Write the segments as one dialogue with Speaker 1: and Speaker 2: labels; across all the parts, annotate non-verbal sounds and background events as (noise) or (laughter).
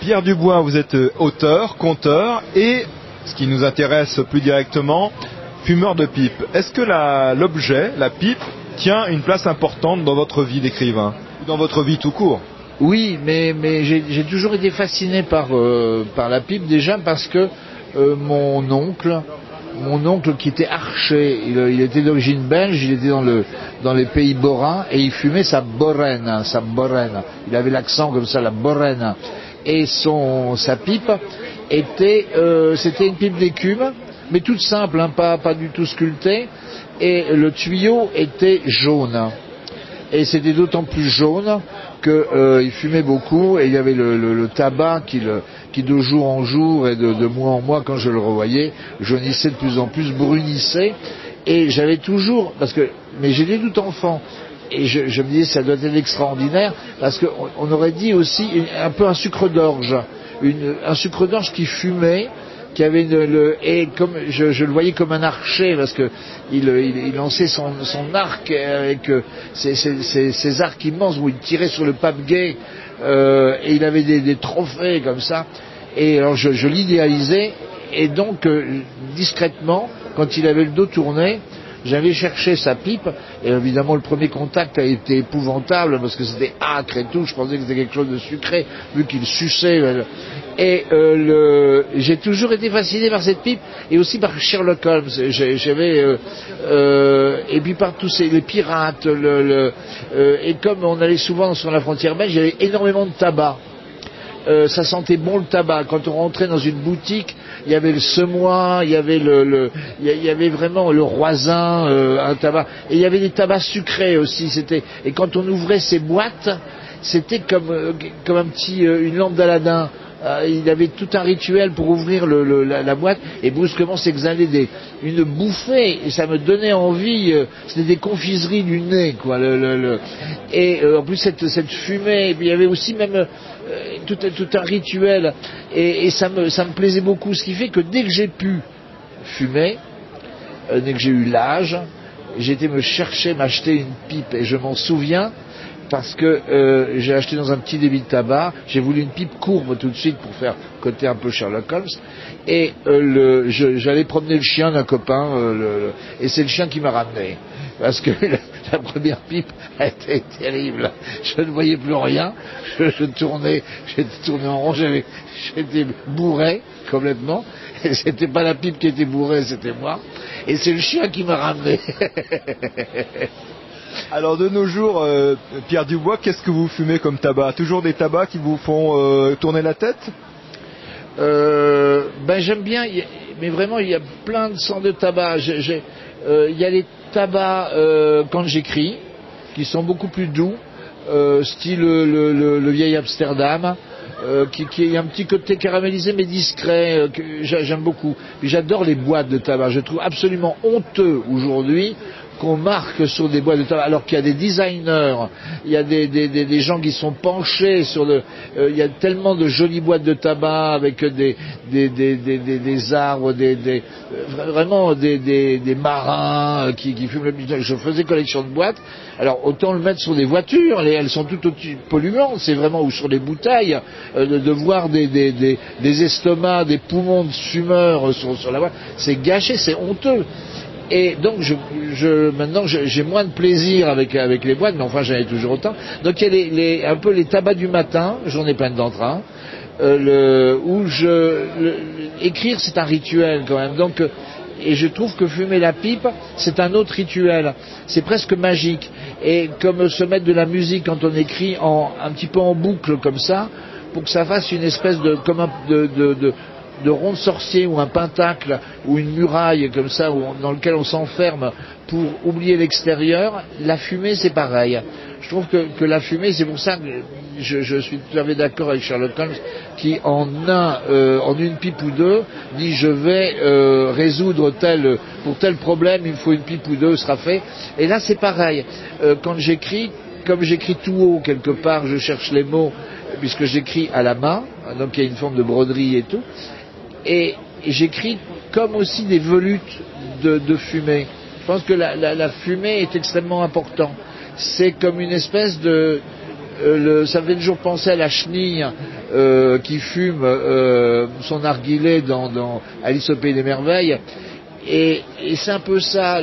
Speaker 1: Pierre Dubois, vous êtes euh, auteur, conteur et, ce qui nous intéresse plus directement, fumeur de pipe. Est-ce que l'objet, la, pipe, tient une place importante dans votre vie d'écrivain ou dans votre vie tout court?
Speaker 2: Oui, mais, j'ai toujours été fasciné par, euh, par la pipe déjà parce que euh, mon oncle, mon oncle qui était archer, il, était d'origine belge, il était dans, le, dans les pays borins et il fumait sa borène, sa borène. Il avait l'accent comme ça, la borène. Et son, sa pipe était, euh, c'était une pipe d'écume, mais toute simple, hein, pas, pas du tout sculptée. Et le tuyau était jaune. Et c'était d'autant plus jaune qu'il euh, fumait beaucoup et il y avait le, tabac qui, de jour en jour et de, mois en mois, quand je le revoyais, jaunissait de plus en plus, brunissait. Et j'avais toujours, parce que, mais j'étais tout enfant, et je, me disais ça doit être extraordinaire, parce qu'on aurait dit aussi un peu un sucre d'orge, un sucre d'orge qui fumait, qui avait le, et comme je, le voyais comme un archer parce que il, lançait son, arc avec euh, ses, arcs immenses où il tirait sur le pape gay euh, et il avait des, trophées comme ça et alors je, l'idéalisais et donc euh, discrètement quand il avait le dos tourné J'allais chercher sa pipe, et évidemment le premier contact a été épouvantable parce que c'était âcre et tout, je pensais que c'était quelque chose de sucré, vu qu'il suçait. Et euh, j'ai toujours été fasciné par cette pipe, et aussi par Sherlock Holmes. J'avais euh, euh, et puis par tous ces, les pirates, et comme on allait souvent sur la frontière belge, il y avait énormément de tabac. ça sentait bon le tabac. Quand on rentrait dans une boutique, il y avait le semois, il y avait le, il y avait vraiment le roisin, un tabac, et il y avait des tabacs sucrés aussi. C'était et quand on ouvrait ces boîtes, c'était comme comme un petit une lampe d'Aladin. Il avait tout un rituel pour ouvrir la, boîte et brusquement s'exhalait une bouffée et ça me donnait envie. C'était des confiseries du nez, quoi. et en plus cette, fumée. Il y avait aussi même euh, tout, un rituel, et, ça, me, ça, me, plaisait beaucoup, ce qui fait que dès que j'ai pu fumer, euh, dès que j'ai eu l'âge, été me chercher, m'acheter une pipe, et je m'en souviens, parce que euh, j'ai acheté dans un petit débit de tabac, j'ai voulu une pipe courbe tout de suite pour faire côté un peu Sherlock Holmes, et j'allais promener le chien d'un copain, et c'est le chien qui m'a ramené. Parce que (laughs) la, première pipe a été terrible. Je ne voyais plus rien, je, tournais, j'étais tourné en rond, j'étais bourré complètement, et c'était pas la pipe qui était bourrée, c'était moi, et c'est le chien qui m'a ramené. (laughs)
Speaker 1: Alors de nos jours, euh, Pierre Dubois, qu'est-ce que vous fumez comme tabac? Toujours des tabacs qui vous font euh, tourner la tête?
Speaker 2: Euh, Ben j'aime bien, mais vraiment il y a plein de sortes de tabac. Il y a les tabac euh, quand j'écris, qui sont beaucoup plus doux, style le, vieil Amsterdam, qui, a un petit côté caramélisé mais discret, j'aime beaucoup. J'adore les boîtes de tabac. Je trouve absolument honteux aujourd'hui qu'on marque sur des boîtes de tabac, alors qu'il y a des designers, il y a des, gens qui sont penchés sur le... Euh, il y a tellement de jolies boîtes de tabac avec des, des, arbres, des, vraiment des, marins qui, fument le... Je faisais collection de boîtes, alors autant le mettre sur des voitures, elles sont tout aussi polluantes, c'est vraiment, ou sur des bouteilles, euh, de, voir des, estomacs, des poumons de fumeurs sur, sur la boîte, c'est gâché, c'est honteux. Et donc, je, maintenant, j'ai moins de plaisir avec, avec les boîtes, mais enfin, j'en ai toujours autant. Donc, il y a les, un peu les tabacs du matin, j'en ai plein d'entrain, euh, le, où je, écrire, c'est un rituel quand même. Donc, et je trouve que fumer la pipe, c'est un autre rituel. C'est presque magique. Et comme se mettre de la musique quand on écrit en, un petit peu en boucle comme ça, pour que ça fasse une espèce de, comme un, de, de, de, de rond de sorcier ou un pentacle ou une muraille comme ça dans lequel on s'enferme pour oublier l'extérieur, la fumée c'est pareil. Je trouve que, la fumée, c'est pour ça que je, suis tout à fait d'accord avec Sherlock Holmes qui en un, euh, en une pipe ou deux, dit je vais euh, résoudre tel pour tel problème, il me faut une pipe ou deux, sera fait. Et là c'est pareil. Euh, quand j'écris, comme j'écris tout haut quelque part, je cherche les mots puisque j'écris à la main, donc il y a une forme de broderie et tout et, j'écris comme aussi des volutes de, fumée. Je pense que la, fumée est extrêmement importante. C'est comme une espèce de euh, le, ça fait toujours penser à la chenille euh, qui fume euh, son narguilé dans, Alice au Pays des Merveilles. Et, c'est un peu ça,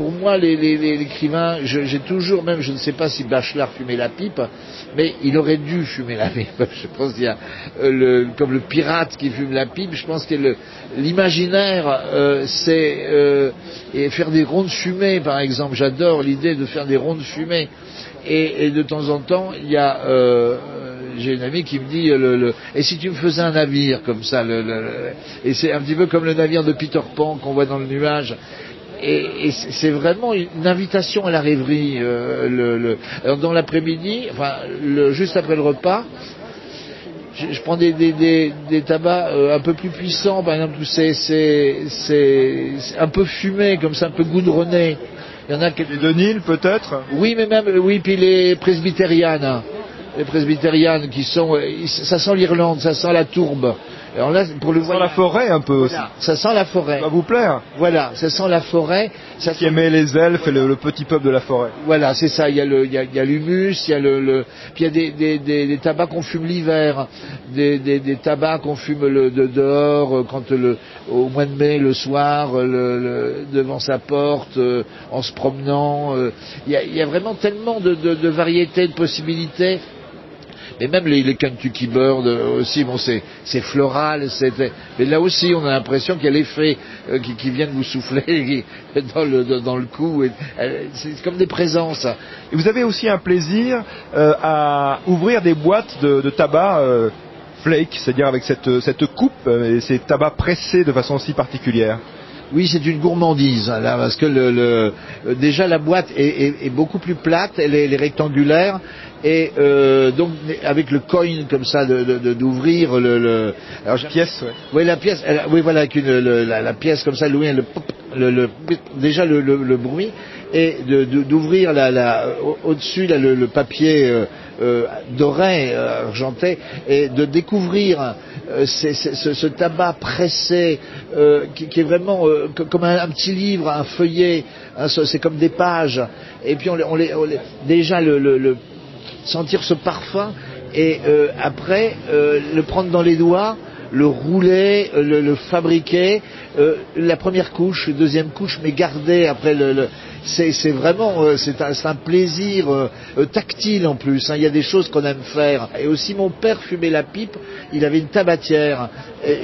Speaker 2: pour moi, l'écrivain, j'ai toujours, même je ne sais pas si Bachelard fumait la pipe, mais il aurait dû fumer la pipe. (laughs) Je pense qu'il y a, le, comme le pirate qui fume la pipe, je pense que l'imaginaire, euh, c'est euh, faire des rondes fumées, par exemple. J'adore l'idée de faire des rondes fumées. Et, et, de temps en temps, il y a euh, j'ai une amie qui me dit le, le, et si tu me faisais un navire comme ça le, et c'est un petit peu comme le navire de Peter Pan qu'on voit dans le nuage et, et c'est vraiment une invitation à la rêverie euh, le, le, alors dans l'après-midi enfin le, juste après le repas je, je prends des, des, des, des tabacs euh, un peu plus puissants par exemple c'est c'est un peu fumé comme ça un peu goudronné.
Speaker 1: Il y en a qui... les de Nil peut-être?
Speaker 2: Oui mais même oui puis les presbytérianes les presbytérianes qui sont euh, ça sent l'Irlande ça sent la tourbe
Speaker 1: alors là, pour le ça sent la forêt un peu aussi.
Speaker 2: Ça sent la forêt.
Speaker 1: Ça va vous plaire.
Speaker 2: Voilà, ça sent la forêt.
Speaker 1: Ça qui aimait les elfes et le, le, petit peuple de la forêt.
Speaker 2: Voilà, c'est ça. Il y a le, il y a, il y a l'humus, il y a le, le, puis il y a des, des, des, des tabacs qu'on fume l'hiver, des, des, des tabacs qu'on fume le, de, dehors euh, quand le, au mois de mai, le soir, euh, le, le, devant sa porte, euh, en se promenant. Euh, il, y a, il y a vraiment tellement de, de, de variétés, de possibilités et même les, Kentucky Bird euh, aussi, bon, c'est, floral, mais là aussi, on a l'impression qu'il y a l'effet euh, qui, vient de vous souffler (laughs) dans le, dans cou. Euh, c'est comme des présences.
Speaker 1: Et vous avez aussi un plaisir à ouvrir des boîtes de, tabac flake, c'est-à-dire avec cette, cette coupe et ces tabacs pressés de façon si particulière.
Speaker 2: Oui, c'est une gourmandise là, parce que le, le, déjà la boîte est, est, est, beaucoup plus plate, elle est, elle est rectangulaire, et euh, donc avec le coin comme ça d'ouvrir de, de, le, le
Speaker 1: alors, la pièce ouais.
Speaker 2: oui la pièce elle, oui voilà avec une, le, la, la, pièce comme ça le, le, le déjà le, le, bruit et d'ouvrir la, la, au-dessus là, le, papier euh, euh, doré euh, argenté et de découvrir euh, ce, tabac pressé euh, qui, est vraiment euh, comme un, petit livre un feuillet hein, c'est comme des pages. Et puis on, les, déjà le, sentir ce parfum et euh, après euh, le prendre dans les doigts, le rouler, euh, le, le fabriquer, euh, la première couche, deuxième couche, mais garder après le, c'est vraiment euh, c'est un, plaisir euh, tactile en plus. Hein. Il y a des choses qu'on aime faire. Et aussi mon père fumait la pipe. Il avait une tabatière.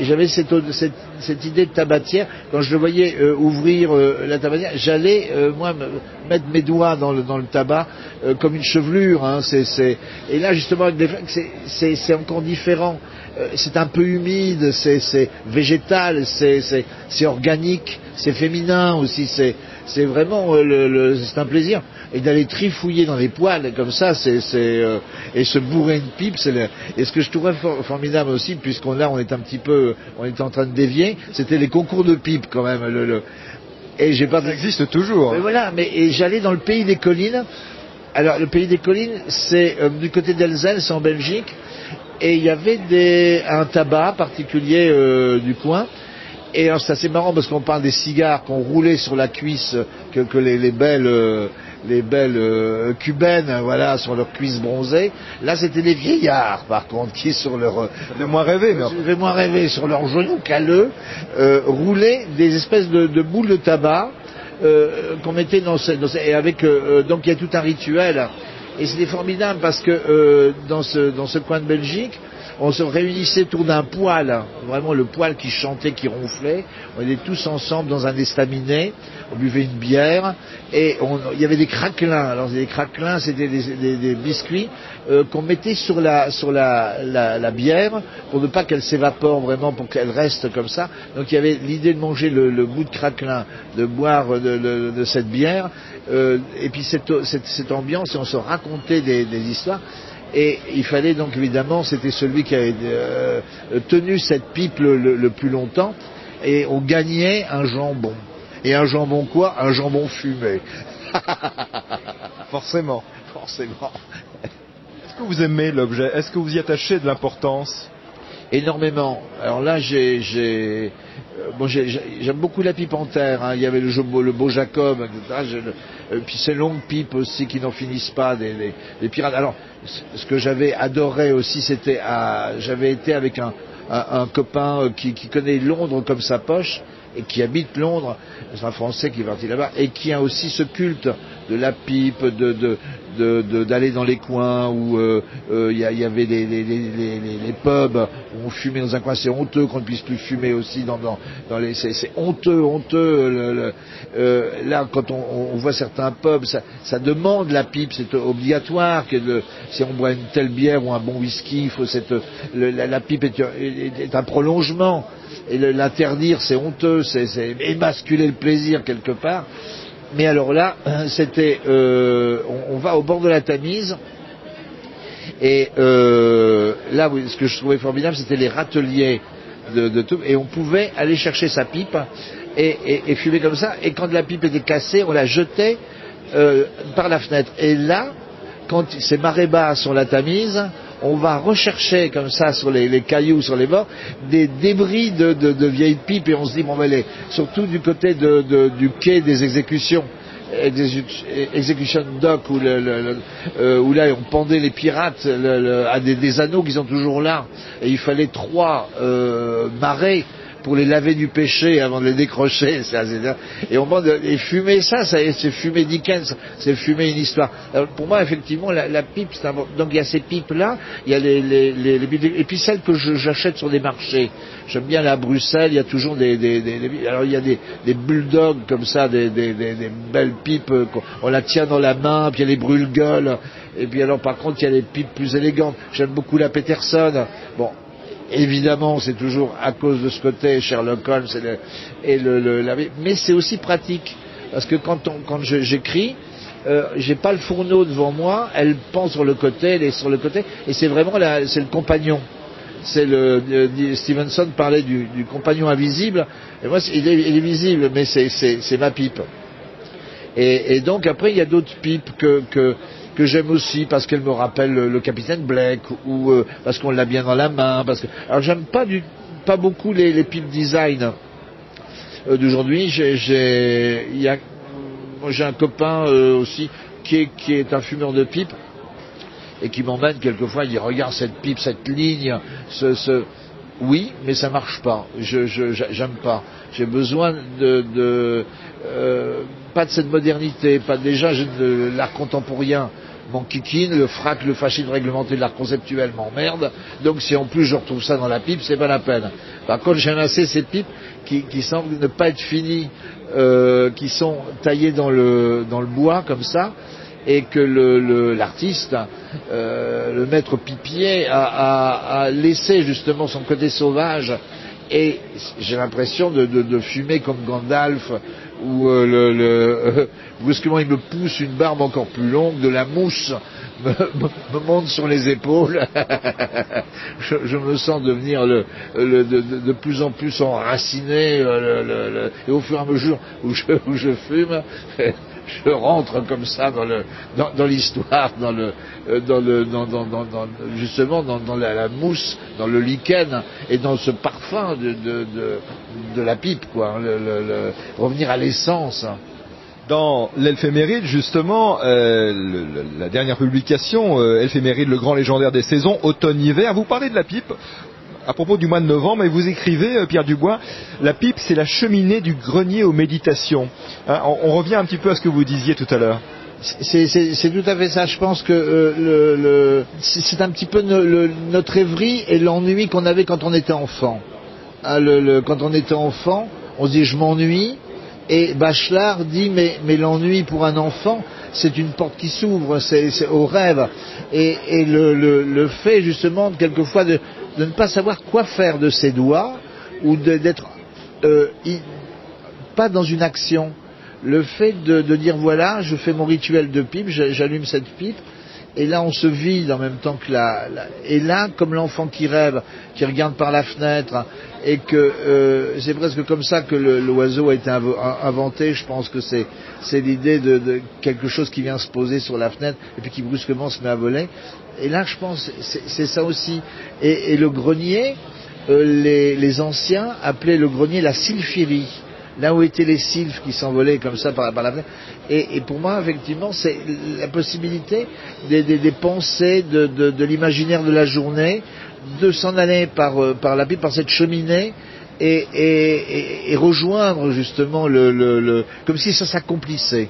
Speaker 2: J'avais cette, idée de tabatière. Quand je le voyais ouvrir la tabatière, j'allais moi me, mettre mes doigts dans le, tabac comme une chevelure. Hein. Et là justement c'est encore différent. C'est un peu humide, c'est végétal, c'est organique, c'est féminin aussi. C'est c'est vraiment euh, le, le, c'est un plaisir et d'aller trifouiller dans les poils comme ça c'est euh, et se bourrer une pipe c'est et ce que je trouvais for, formidable aussi puisqu'on là on est un petit peu on est en train de dévier c'était les concours de pipe quand même le, le
Speaker 1: et j'ai pas ça existe toujours
Speaker 2: mais voilà mais et j'allais dans le pays des collines alors le pays des collines c'est euh, du côté d'Elzen c'est en Belgique et il y avait des un tabac particulier euh, du coin et c'est assez marrant parce qu'on parle des cigares qu'on roulait sur la cuisse que, que les, les belles euh, les belles euh, cubaines voilà sur leur cuisse bronzée. Là c'était les vieillards par contre qui sur leur
Speaker 1: euh, moins rêvé
Speaker 2: mais moins rêvé sur leurs genoux calleux euh, roulaient des espèces de, de boules de tabac qu'on mettait dans ce, dans ce, et avec donc il y a tout un rituel. Et c'était formidable parce que dans ce dans ce coin de Belgique on se réunissait autour d'un poêle, vraiment le poêle qui chantait, qui ronflait. On était tous ensemble dans un estaminet, on buvait une bière et on, il y avait des craquelins. Alors des craquelins, c'était des, biscuits euh, qu'on mettait sur la sur la, bière pour ne pas qu'elle s'évapore vraiment, pour qu'elle reste comme ça. Donc il y avait l'idée de manger le, le bout de craquelin, de boire de, cette bière, euh, et puis cette, cette, ambiance et on se racontait des histoires et il fallait donc évidemment, c'était celui qui avait euh, tenu cette pipe le, le, le, plus longtemps, et on gagnait un jambon. Et un jambon quoi? Un jambon fumé.
Speaker 1: Forcément. (laughs)
Speaker 2: Forcément.
Speaker 1: Est-ce que vous aimez l'objet? Est-ce que vous y attachez de l'importance?
Speaker 2: Énormément. Alors là, euh, j'ai- j'ai- j'aime beaucoup la pipe en terre. hein. Il y avait le, beau Jacob, etc. Euh, puis ces longues pipes aussi qui n'en finissent pas, des, des pirates. Alors, ce que j'avais adoré aussi, c'était, j'avais été avec un, copain euh, qui connaît Londres comme sa poche et qui habite Londres, c'est un Français qui est parti là-bas, et qui a aussi ce culte de la pipe, de de- d'aller dans les coins où euh, euh, il il y avait les, les, les, les- pubs où on fumait dans un coin, c'est honteux qu'on ne puisse plus fumer aussi dans, dans, dans les... C'est, honteux, honteux. le- le- euh, là, quand on, on voit certains pubs, ça, ça demande la pipe, c'est obligatoire. Que le- si on boit une telle bière ou un bon whisky, il faut cette, la, la pipe est, est- est un prolongement. Et l'interdire, c'est honteux, c'est, émasculer le plaisir quelque part. Mais alors là, c'était, euh, on, on va au bord de la Tamise, et euh, là, ce que je trouvais formidable, c'était les râteliers de, tout, et on pouvait aller chercher sa pipe et, fumer comme ça. Et quand la pipe était cassée, on la jetait euh, par la fenêtre. Et là, quand c'est marée basse sur la Tamise, on va rechercher comme ça sur les, cailloux, sur les bords, des débris de, vieilles pipes et on se dit, bon, ben, les, surtout du côté du quai des exécutions, exécu- Execution Dock euh, où là on pendait les pirates à des, des anneaux qui sont toujours là. Et il fallait trois euh, marées pour les laver du péché avant de les décrocher (laughs) et on bande et fumer ça, c'est fumer Dickens c'est fumer une histoire. Alors, pour moi effectivement la, pipe c'est un... donc il y a ces pipes là il y a les, les, les- les et puis celles que j'achète sur des marchés. J'aime bien la Bruxelles il y a toujours des, des, des- des- alors il y a des, bulldogs comme ça des, belles pipes euh, on la tient dans la main puis il y a les brûle-gueules. Et puis alors par contre il y a les pipes plus élégantes. J'aime beaucoup la Peterson. Bon Évidemment, c'est toujours à cause de ce côté Sherlock Holmes et mais c'est aussi pratique parce que quand, quand je- j'écris, euh, j'ai pas le fourneau devant moi, elle pend sur le côté, elle est sur le côté, et c'est vraiment c'est le compagnon. C'est le, Stevenson parlait du, compagnon invisible, et moi il est, visible, mais c'est, ma pipe. Et, donc après il y a d'autres pipes que, que j'aime aussi parce qu'elles me rappellent le, capitaine Blake ou euh, parce qu'on l'a bien dans la main. Parce que alors j'aime pas du pas beaucoup les, les design euh, d'aujourd'hui. J'ai a un copain euh, aussi qui est qui est un fumeur de pipe et qui m'emmène quelquefois. Il dit regarde cette pipe, cette ligne, ce, ce oui, mais ça marche pas. Je j'aime pas. J'ai besoin de, de pas de cette modernité, pas déjà de l'art contemporain m'enquiquine, le frac, le fascisme réglementé de l'art conceptuel m'emmerde, donc si en plus je retrouve ça dans la pipe, c'est pas la peine. Par contre, j'aime assez ces pipes qui, qui semblent ne pas être finies, euh, qui sont taillées dans le, dans le bois comme ça, et que le- le- l'artiste, euh, le maître pipier, a, laissé justement son côté sauvage et j'ai l'impression de fumer comme Gandalf où euh, le, le- (laughs) euh, brusquement il me pousse une barbe encore plus longue, de la mousse (laughs) me, me- me monte sur les épaules. (laughs) je, je me sens devenir le, le- de, de- plus en plus enraciné euh, et au fur et à mesure où je, où je fume, je rentre comme ça dans l'histoire, justement dans, la, mousse, dans le lichen et dans ce parfum de la pipe quoi, hein, revenir à l'essence.
Speaker 1: Dans l'éphéméride, justement, euh, la dernière publication, euh, éphéméride, le grand légendaire des saisons, automne-hiver, vous parlez de la pipe à propos du mois de novembre et vous écrivez, euh, Pierre Dubois, la pipe c'est la cheminée du grenier aux méditations. Hein, on, revient un petit peu à ce que vous disiez tout à l'heure.
Speaker 2: C'est tout à fait ça. Je pense que euh, c'est un petit peu notre rêverie et l'ennui qu'on avait quand on était enfant. Le- quand on était enfant, on se dit je m'ennuie. Et Bachelard dit mais l'ennui pour un enfant, c'est une porte qui s'ouvre, c'est au rêve. Et, le, fait justement quelquefois de, ne pas savoir quoi faire de ses doigts ou d'être euh, pas dans une action. Le fait de, dire voilà, je fais mon rituel de pipe, j'a- j'allume cette pipe, et là on se vide en même temps que la, et là comme l'enfant qui rêve, qui regarde par la fenêtre, et que euh, c'est presque comme ça que l'oiseau a été inventé. Je pense que c'est l'idée de, quelque chose qui vient se poser sur la fenêtre et puis qui brusquement se met à voler. Et là je pense c'est ça aussi. Et, et le grenier, euh, les, les anciens appelaient le grenier la sylphérie là où étaient les sylphes qui s'envolaient comme ça par, par la fenêtre. Et, et, pour moi, effectivement, c'est la possibilité des, des, des pensées, de, de, de l'imaginaire de la journée, de s'en aller par, euh, par la pipe, par cette cheminée, et, et, et rejoindre justement le, le, le, comme si ça s'accomplissait.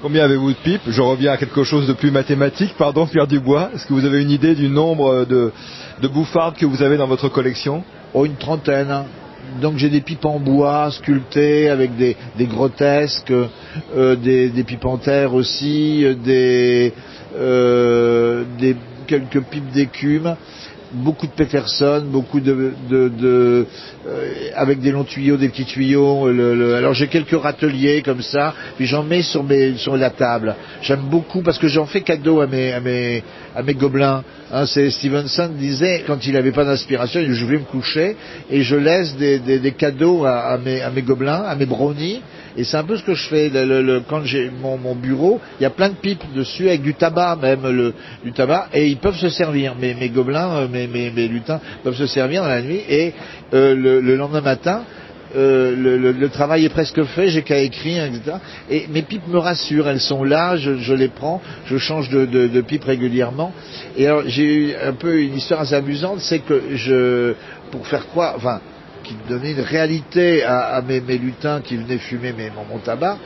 Speaker 1: Combien avez-vous de pipes? Je reviens à quelque chose de plus mathématique. Pardon, Pierre Dubois. Est-ce que vous avez une idée du nombre de, de bouffardes que vous avez dans votre collection?
Speaker 2: Oh, une trentaine donc j'ai des pipes en bois sculptées avec des, grotesques, euh, des, pipes en terre aussi, des, euh, des quelques pipes d'écume, beaucoup de Peterson, beaucoup de, de, de euh, avec des longs tuyaux, des petits tuyaux. Alors j'ai quelques râteliers comme ça, puis j'en mets sur mes sur la table. J'aime beaucoup parce que j'en fais cadeau à mes à mes à mes gobelins. Hein, c'est Stevenson disait quand il n'avait pas d'inspiration, je vais me coucher et je laisse des, des, cadeaux à, à, mes à mes gobelins, à mes brownies. Et c'est un peu ce que je fais. Quand j'ai mon, bureau, il y a plein de pipes dessus avec du tabac même, du tabac, et ils peuvent se servir. Mes, mes gobelins, mes, mes, lutins peuvent se servir dans la nuit. Et euh, le, le, lendemain matin, euh, le, travail est presque fait, j'ai qu'à écrire, etc. Et mes pipes me rassurent, elles sont là, je, les prends, je change de, de, pipe régulièrement. Et alors j'ai eu un peu une histoire assez amusante, c'est que pour faire quoi, enfin, qui donnait une réalité à, mes, lutins qui venaient fumer mon, tabac,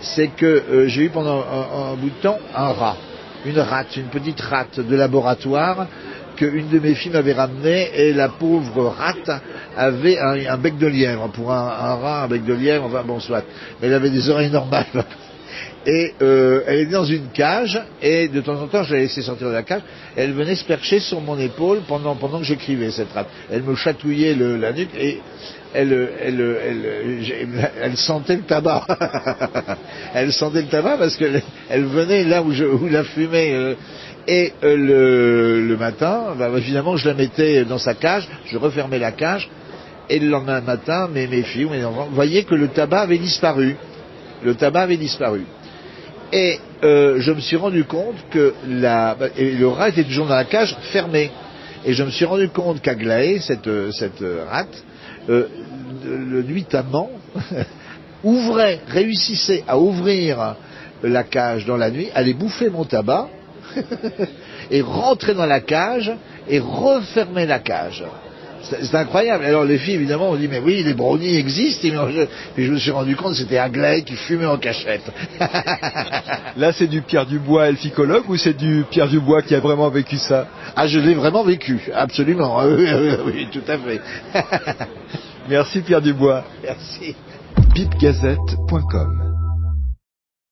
Speaker 2: c'est que euh, j'ai eu pendant un, bout de temps un rat, une rate, une petite rate de laboratoire qu'une de mes filles m'avait ramenée et la pauvre rate avait un, un bec de lièvre. Pour un, un, rat, un bec de lièvre, enfin bon soit. Mais elle avait des oreilles normales. (laughs) Et euh, elle était dans une cage, et de temps en temps, je la laissais sortir de la cage, elle venait se percher sur mon épaule pendant, que j'écrivais cette rate. Elle me chatouillait la nuque, et elle, sentait le tabac. (laughs) elle sentait le tabac parce qu'elle elle venait là où, je, la fumée. Euh, et euh, le, matin, bah, évidemment, je la mettais dans sa cage, je refermais la cage, et le lendemain matin, mes, mes filles mes enfants voyaient que le tabac avait disparu. Le tabac avait disparu. Et euh, je me suis rendu compte que le rat était toujours dans la cage fermée. Et je me suis rendu compte qu'Aglaé, cette, cette rate, euh, le nuitamment, (laughs) ouvrait, réussissait à ouvrir la cage dans la nuit, allait bouffer mon tabac, (laughs) et rentrer dans la cage et refermer la cage. C'est incroyable. Alors les filles, évidemment, ont dit, mais oui, les brownies existent. Et je, me suis rendu compte que c'était Aglaé qui fumait en cachette. (laughs)
Speaker 1: Là, c'est du Pierre Dubois elficologue ou c'est du Pierre Dubois qui a vraiment vécu ça?
Speaker 2: Ah, je l'ai vraiment vécu, absolument. (laughs) Oui, oui, oui tout à fait. (laughs)
Speaker 1: Merci Pierre Dubois.
Speaker 2: Merci.
Speaker 1: pipegazette.com